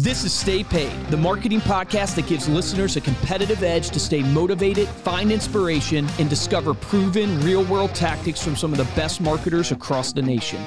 This is Stay Paid, the marketing podcast that gives listeners a competitive edge to stay motivated, find inspiration, and discover proven real world tactics from some of the best marketers across the nation.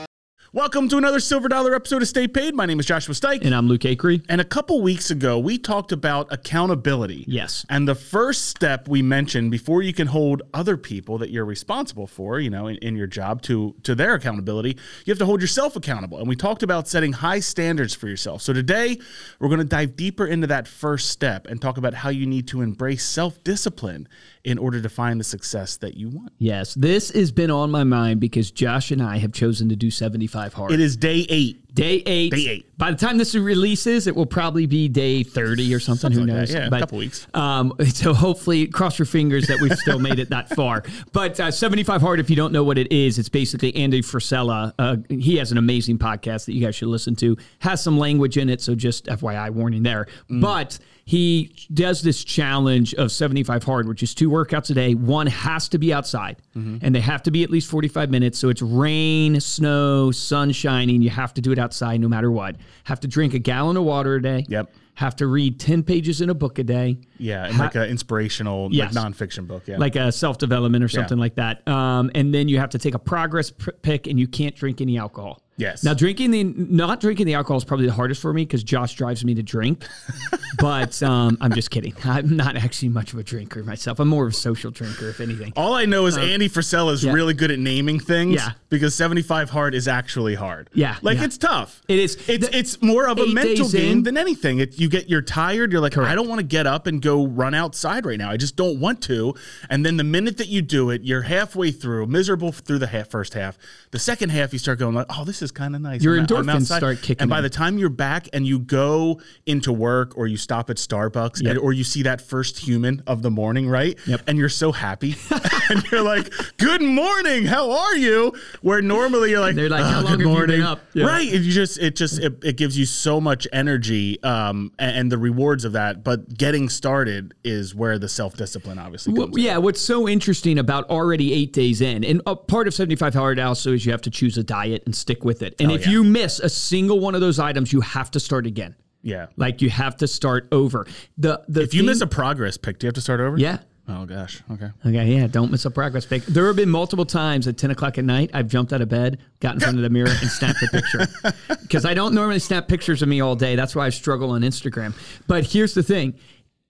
Welcome to another Silver Dollar episode of Stay Paid. My name is Joshua Stike. And I'm Luke Acree. And a couple weeks ago, we talked about accountability. Yes. And the first step we mentioned before you can hold other people that you're responsible for, you know, in, in, your job to to their accountability, you have to hold yourself accountable. And we talked about setting high standards for yourself. So today, we're going to dive deeper into that first step and talk about how you need to embrace self-discipline in order to find the success that you want. Yes, this has been on my mind because Josh and I have chosen to do 75 hard. It is day eight. Day eight. Day eight. By the time this releases, it will probably be day 30 or something. something Who like knows? That, yeah, but, a couple weeks. Um, so hopefully, cross your fingers that we've still made it that far. But uh, 75 Hard, if you don't know what it is, it's basically Andy Frisella. Uh, he has an amazing podcast that you guys should listen to. Has some language in it, so just FYI warning there. Mm. But he does this challenge of 75 hard, which is two workouts a day. One has to be outside, mm-hmm. and they have to be at least 45 minutes. So it's rain, snow, sun shining. You have to do it outside no matter what. Have to drink a gallon of water a day. Yep. Have to read 10 pages in a book a day. Yeah, and ha- like an inspirational yes. like nonfiction book. Yeah. Like a self development or something yeah. like that. Um, and then you have to take a progress pick, and you can't drink any alcohol. Yes. Now drinking the not drinking the alcohol is probably the hardest for me because Josh drives me to drink. but um, I'm just kidding. I'm not actually much of a drinker myself. I'm more of a social drinker, if anything. All I know is um, Andy Frisella is yeah. really good at naming things. Yeah. Because 75 hard is actually hard. Yeah. Like yeah. it's tough. It is. It's the, it's more of a mental game in, than anything. It, you get you're tired. You're like correct. I don't want to get up and go run outside right now. I just don't want to. And then the minute that you do it, you're halfway through, miserable through the half, first half. The second half, you start going like, oh, this is kind of nice. You're endorphins start kicking. And by in. the time you're back and you go into work or you stop at Starbucks yep. and, or you see that first human of the morning, right? Yep. And you're so happy. and you're like, good morning, how are you? Where normally you're like, they're like, how long good morning. up? Yeah. Right. It just, it just, it, it gives you so much energy um, and, and, the rewards of that. But getting started is where the self discipline obviously comes. well, Yeah. In. What's so interesting about already eight days in, and a part of 75 hard also is you have to choose a diet and stick with it. And oh, if yeah. you miss a single one of those items, you have to start again. Yeah. Like you have to start over. The the If you miss a progress pick, do you have to start over? Yeah. Oh gosh. Okay. Okay. Yeah. Don't miss a progress pick. There have been multiple times at ten o'clock at night I've jumped out of bed, got in front of the mirror, and snapped a picture because I don't normally snap pictures of me all day. That's why I struggle on Instagram. But here's the thing: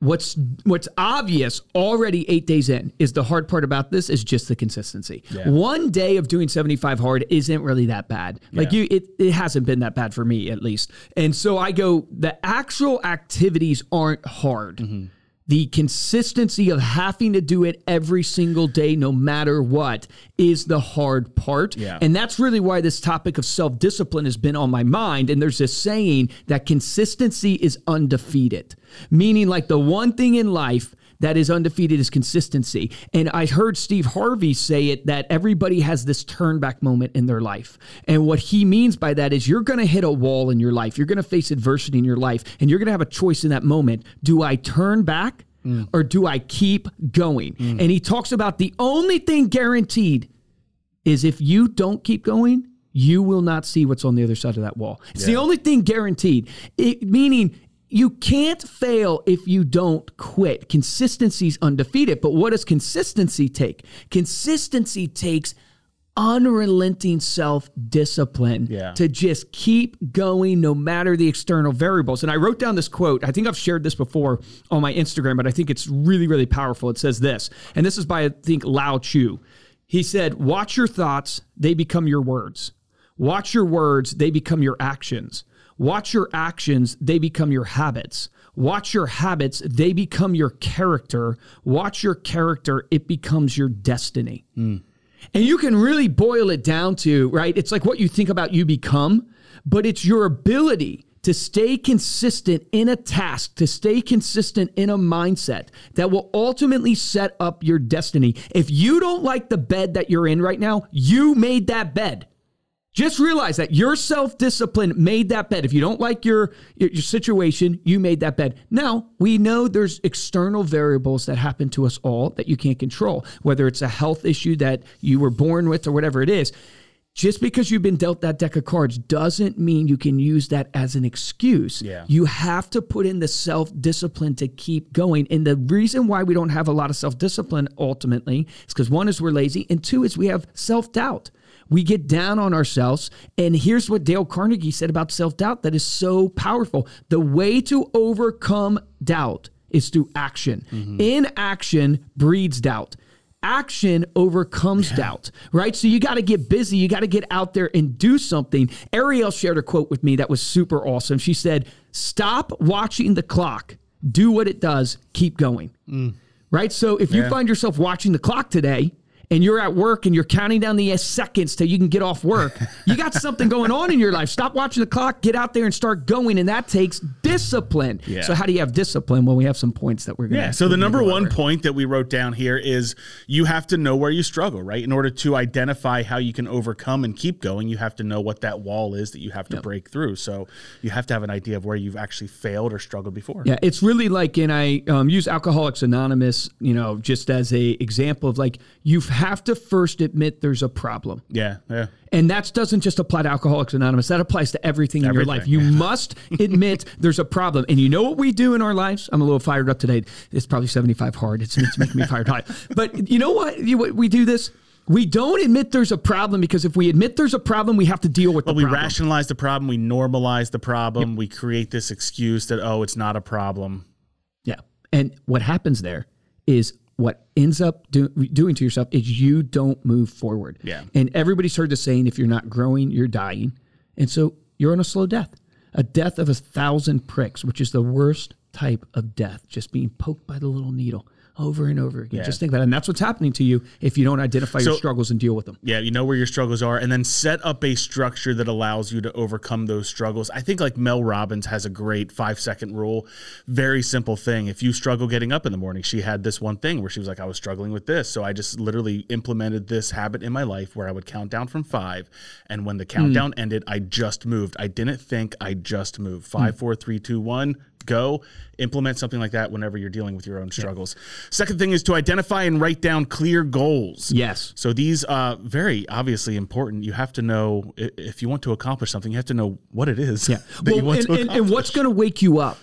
what's what's obvious already eight days in is the hard part about this is just the consistency. Yeah. One day of doing 75 hard isn't really that bad. Like yeah. you it, it hasn't been that bad for me at least. And so I go, the actual activities aren't hard. Mm-hmm the consistency of having to do it every single day, no matter what, is the hard part. Yeah. And that's really why this topic of self discipline has been on my mind. And there's this saying that consistency is undefeated, meaning, like, the one thing in life that is undefeated is consistency. And I heard Steve Harvey say it that everybody has this turn back moment in their life. And what he means by that is you're going to hit a wall in your life, you're going to face adversity in your life, and you're going to have a choice in that moment. Do I turn back mm. or do I keep going? Mm. And he talks about the only thing guaranteed is if you don't keep going, you will not see what's on the other side of that wall. It's yeah. the only thing guaranteed. It, meaning you can't fail if you don't quit. Consistency's undefeated. But what does consistency take? Consistency takes unrelenting self discipline yeah. to just keep going no matter the external variables. And I wrote down this quote. I think I've shared this before on my Instagram, but I think it's really, really powerful. It says this, and this is by, I think, Lao Tzu. He said, Watch your thoughts, they become your words. Watch your words, they become your actions. Watch your actions, they become your habits. Watch your habits, they become your character. Watch your character, it becomes your destiny. Mm. And you can really boil it down to, right? It's like what you think about you become, but it's your ability to stay consistent in a task, to stay consistent in a mindset that will ultimately set up your destiny. If you don't like the bed that you're in right now, you made that bed. Just realize that your self discipline made that bed. If you don't like your, your, situation, you made that bed. Now, we know there's external variables that happen to us all that you can't control, whether it's a health issue that you were born with or whatever it is. just because you've been dealt that deck of cards doesn't mean you can use that as an excuse. Yeah. You have to put in the self discipline to keep going. And the reason why we don't have a lot of self discipline ultimately is because one is we're lazy, and two is we have self doubt. We get down on ourselves. And here's what Dale Carnegie said about self doubt that is so powerful. The way to overcome doubt is through action. Mm-hmm. Inaction breeds doubt action overcomes doubt, right? So you got to get busy. You got to get out there and do something. Ariel shared a quote with me that was super awesome. She said, Stop watching the clock, do what it does, keep going. Mm. Right? So if you find yourself watching the clock today, and you're at work and you're counting down the seconds till you can get off work, you got something going on in your life. Stop watching the clock, get out there and start going. And that takes discipline. Yeah. So, how do you have discipline? Well, we have some points that we're going to Yeah. So the number one point that we wrote down here is you have to know where you struggle, right? In order to identify how you can overcome and keep going, you have to know what that wall is that you have to break through. So you have to have an idea of where you've actually failed or struggled before. Yeah, it's really like, and I um, use Alcoholics Anonymous, you know, just as a example of like you have to first admit there's a problem, Yeah. Yeah. and that doesn't just apply to Alcoholics Anonymous. That applies to everything, in your life. You must admit there's a problem, and you know what we do in our lives. I'm a little fired up today. It's probably 75 hard. It's, it's making me fired hot. But you know what? You, what we do this. We don't admit there's a problem because if we admit there's a problem, we have to deal with But the we problem. rationalize the problem, we normalize the problem, we create this excuse that, oh, it's not a problem. Yeah. And what happens there is what ends up do, doing to yourself is you don't move forward. Yeah. And everybody's heard the saying if you're not growing, you're dying. And so you're on a slow death, a death of a thousand pricks, which is the worst type of death, just being poked by the little needle over and over again. Yeah. Just think about it. And that's what's happening to you if you don't identify your struggles and deal with them. Yeah, you know where your struggles are, and then set up a structure that allows you to overcome those struggles. I think like Mel Robbins has a great five second rule. Very simple thing. If you struggle getting up in the morning, she had this one thing where she was like, I was struggling with this. So I just literally implemented this habit in my life where I would count down from five. And when the hmm. countdown ended, I just moved. I didn't think, I just moved. Five, hmm. four, three, two, one, go. Implement something like that whenever you're dealing with your own struggles. Second thing is to identify and write down clear goals. Yes. So these are very obviously important. You have to know if you want to accomplish something. You have to know what it is. Yeah. Well, and, and, and what's going to wake you up?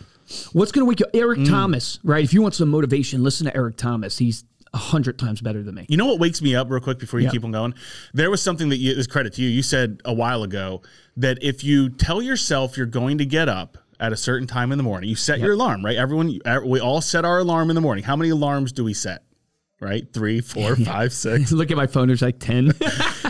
What's going to wake you up? Eric Mm. Thomas, right? If you want some motivation, listen to Eric Thomas. He's a hundred times better than me. You know what wakes me up real quick before you Yeah. keep on going? There was something that you, is credit to you. You said a while ago that if you tell yourself you're going to get up at a certain time in the morning, you set your alarm, right? Everyone, we all set our alarm in the morning. How many alarms do we set? Right? Three, four, five, six. Look at my phone. There's like 10.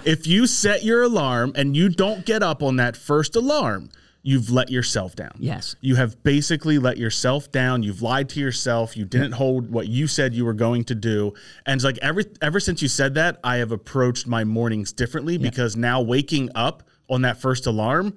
if you set your alarm and you don't get up on that first alarm, you've let yourself down. Yes. You have basically let yourself down. You've lied to yourself. You didn't hold what you said you were going to do. And it's like every ever since you said that, I have approached my mornings differently because now waking up on that first alarm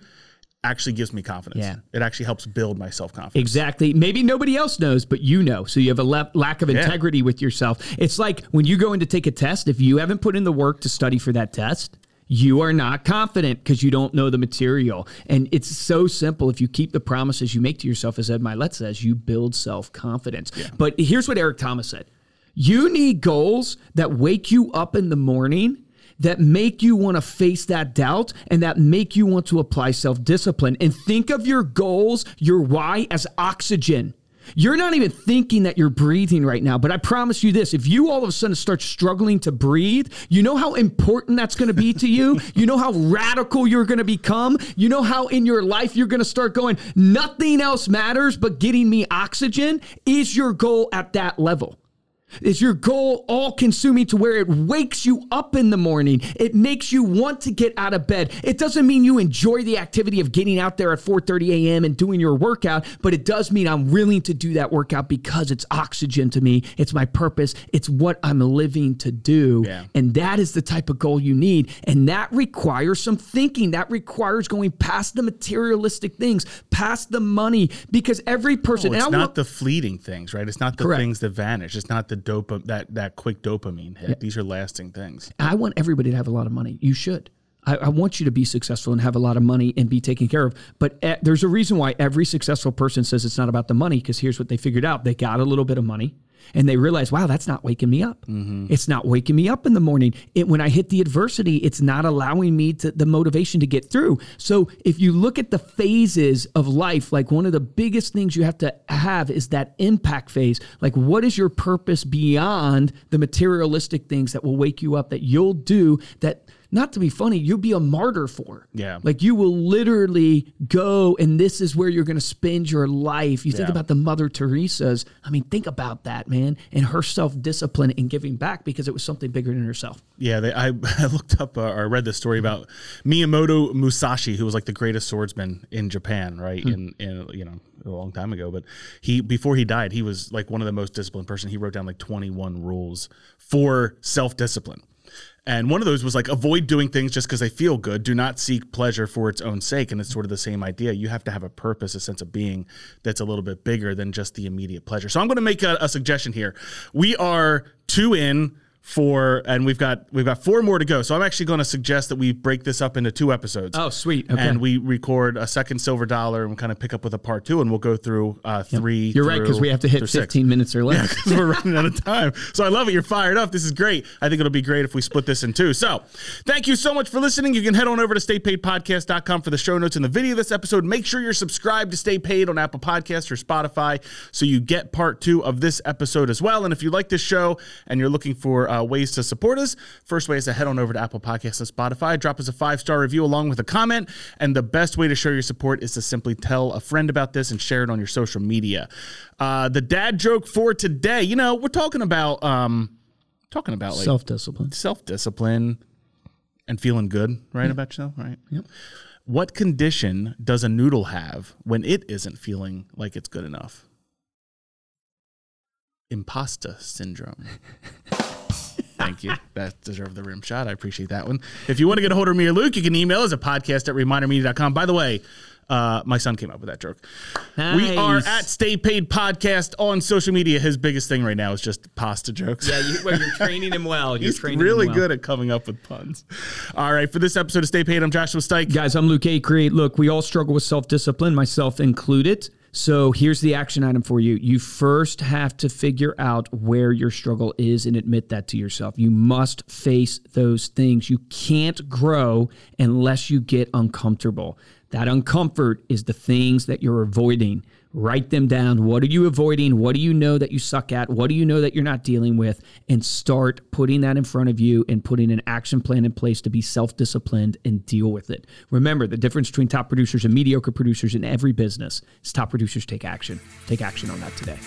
actually gives me confidence. Yeah. It actually helps build my self-confidence. Exactly. Maybe nobody else knows, but you know. So you have a le- lack of integrity with yourself. It's like when you go in to take a test, if you haven't put in the work to study for that test, you are not confident because you don't know the material. And it's so simple. If you keep the promises you make to yourself, as Ed Mylett says, you build self confidence. But here's what Eric Thomas said you need goals that wake you up in the morning that make you want to face that doubt and that make you want to apply self discipline. And think of your goals, your why, as oxygen. You're not even thinking that you're breathing right now, but I promise you this if you all of a sudden start struggling to breathe, you know how important that's going to be to you? You know how radical you're going to become? You know how in your life you're going to start going, nothing else matters but getting me oxygen? Is your goal at that level? Is your goal all consuming to where it wakes you up in the morning? It makes you want to get out of bed. It doesn't mean you enjoy the activity of getting out there at 4:30 a.m. and doing your workout, but it does mean I'm willing to do that workout because it's oxygen to me. It's my purpose. It's what I'm living to do. Yeah. And that is the type of goal you need. And that requires some thinking. That requires going past the materialistic things, past the money, because every person oh, Well, it's and not the fleeting things, right? It's not the Correct. things that vanish. It's not the dopa that that quick dopamine hit. These are lasting things. I want everybody to have a lot of money. You should. I, I want you to be successful and have a lot of money and be taken care of. But eh, there's a reason why every successful person says it's not about the money because here's what they figured out they got a little bit of money and they realize, wow, that's not waking me up. Mm-hmm. It's not waking me up in the morning. It, when I hit the adversity, it's not allowing me to the motivation to get through. So if you look at the phases of life, like one of the biggest things you have to have is that impact phase. Like, what is your purpose beyond the materialistic things that will wake you up that you'll do that? Not to be funny, you'll be a martyr for. Yeah. Like you will literally go, and this is where you're going to spend your life. You think Yeah. about the Mother Teresa's. I mean, think about that, man, and her self discipline in giving back because it was something bigger than herself. Yeah, they, I, I looked up uh, or I read this story about Miyamoto Musashi, who was like the greatest swordsman in Japan, right? In, in you know a long time ago, but he before he died, he was like one of the most disciplined person. He wrote down like twenty one rules for self discipline. And one of those was like avoid doing things just because they feel good. Do not seek pleasure for its own sake. And it's sort of the same idea. You have to have a purpose, a sense of being that's a little bit bigger than just the immediate pleasure. So I'm going to make a, a suggestion here. We are two in for, and we've got we've got four more to go. So I'm actually going to suggest that we break this up into two episodes. Oh, sweet. Okay. And we record a second silver dollar and kind of pick up with a part two, and we'll go through uh, three. You're right because we have to hit through six. 15 minutes or less. because we're running out of time. So I love it. You're fired up. This is great. I think it'll be great if we split this in two. So thank you so much for listening. You can head on over to staypaidpodcast.com for the show notes and the video of this episode. Make sure you're subscribed to Stay Paid on Apple Podcasts or Spotify so you get part two of this episode as well. And if you like this show and you're looking for uh, ways to support us, first way is to head on over to Apple Podcasts and Spotify, drop us a five star review along with a comment. And the best way to show your support is to simply tell a friend about this and share it on your social media. Uh, the dad joke for today, you know, we're talking about um, talking about like Self discipline. self discipline and feeling good, right, about yourself, right? Yep. What condition does a noodle have when it isn't feeling like it's good enough? Imposter syndrome. Thank you. That deserved the rim shot. I appreciate that one. If you want to get a hold of me or Luke, you can email us at podcast at remindermedia.com. By the way, uh, my son came up with that joke. We are at Stay Paid Podcast on social media. His biggest thing right now is just pasta jokes. Yeah, you, well, you're training him well. You're He's training really him well. good at coming up with puns. All right, for this episode of Stay Paid, I'm Joshua Stike. Guys, I'm Luke Acree. Look, we all struggle with self discipline, myself included. So here's the action item for you. You first have to figure out where your struggle is and admit that to yourself. You must face those things. You can't grow unless you get uncomfortable. That uncomfort is the things that you're avoiding. Write them down. What are you avoiding? What do you know that you suck at? What do you know that you're not dealing with? And start putting that in front of you and putting an action plan in place to be self disciplined and deal with it. Remember, the difference between top producers and mediocre producers in every business is top producers take action. Take action on that today.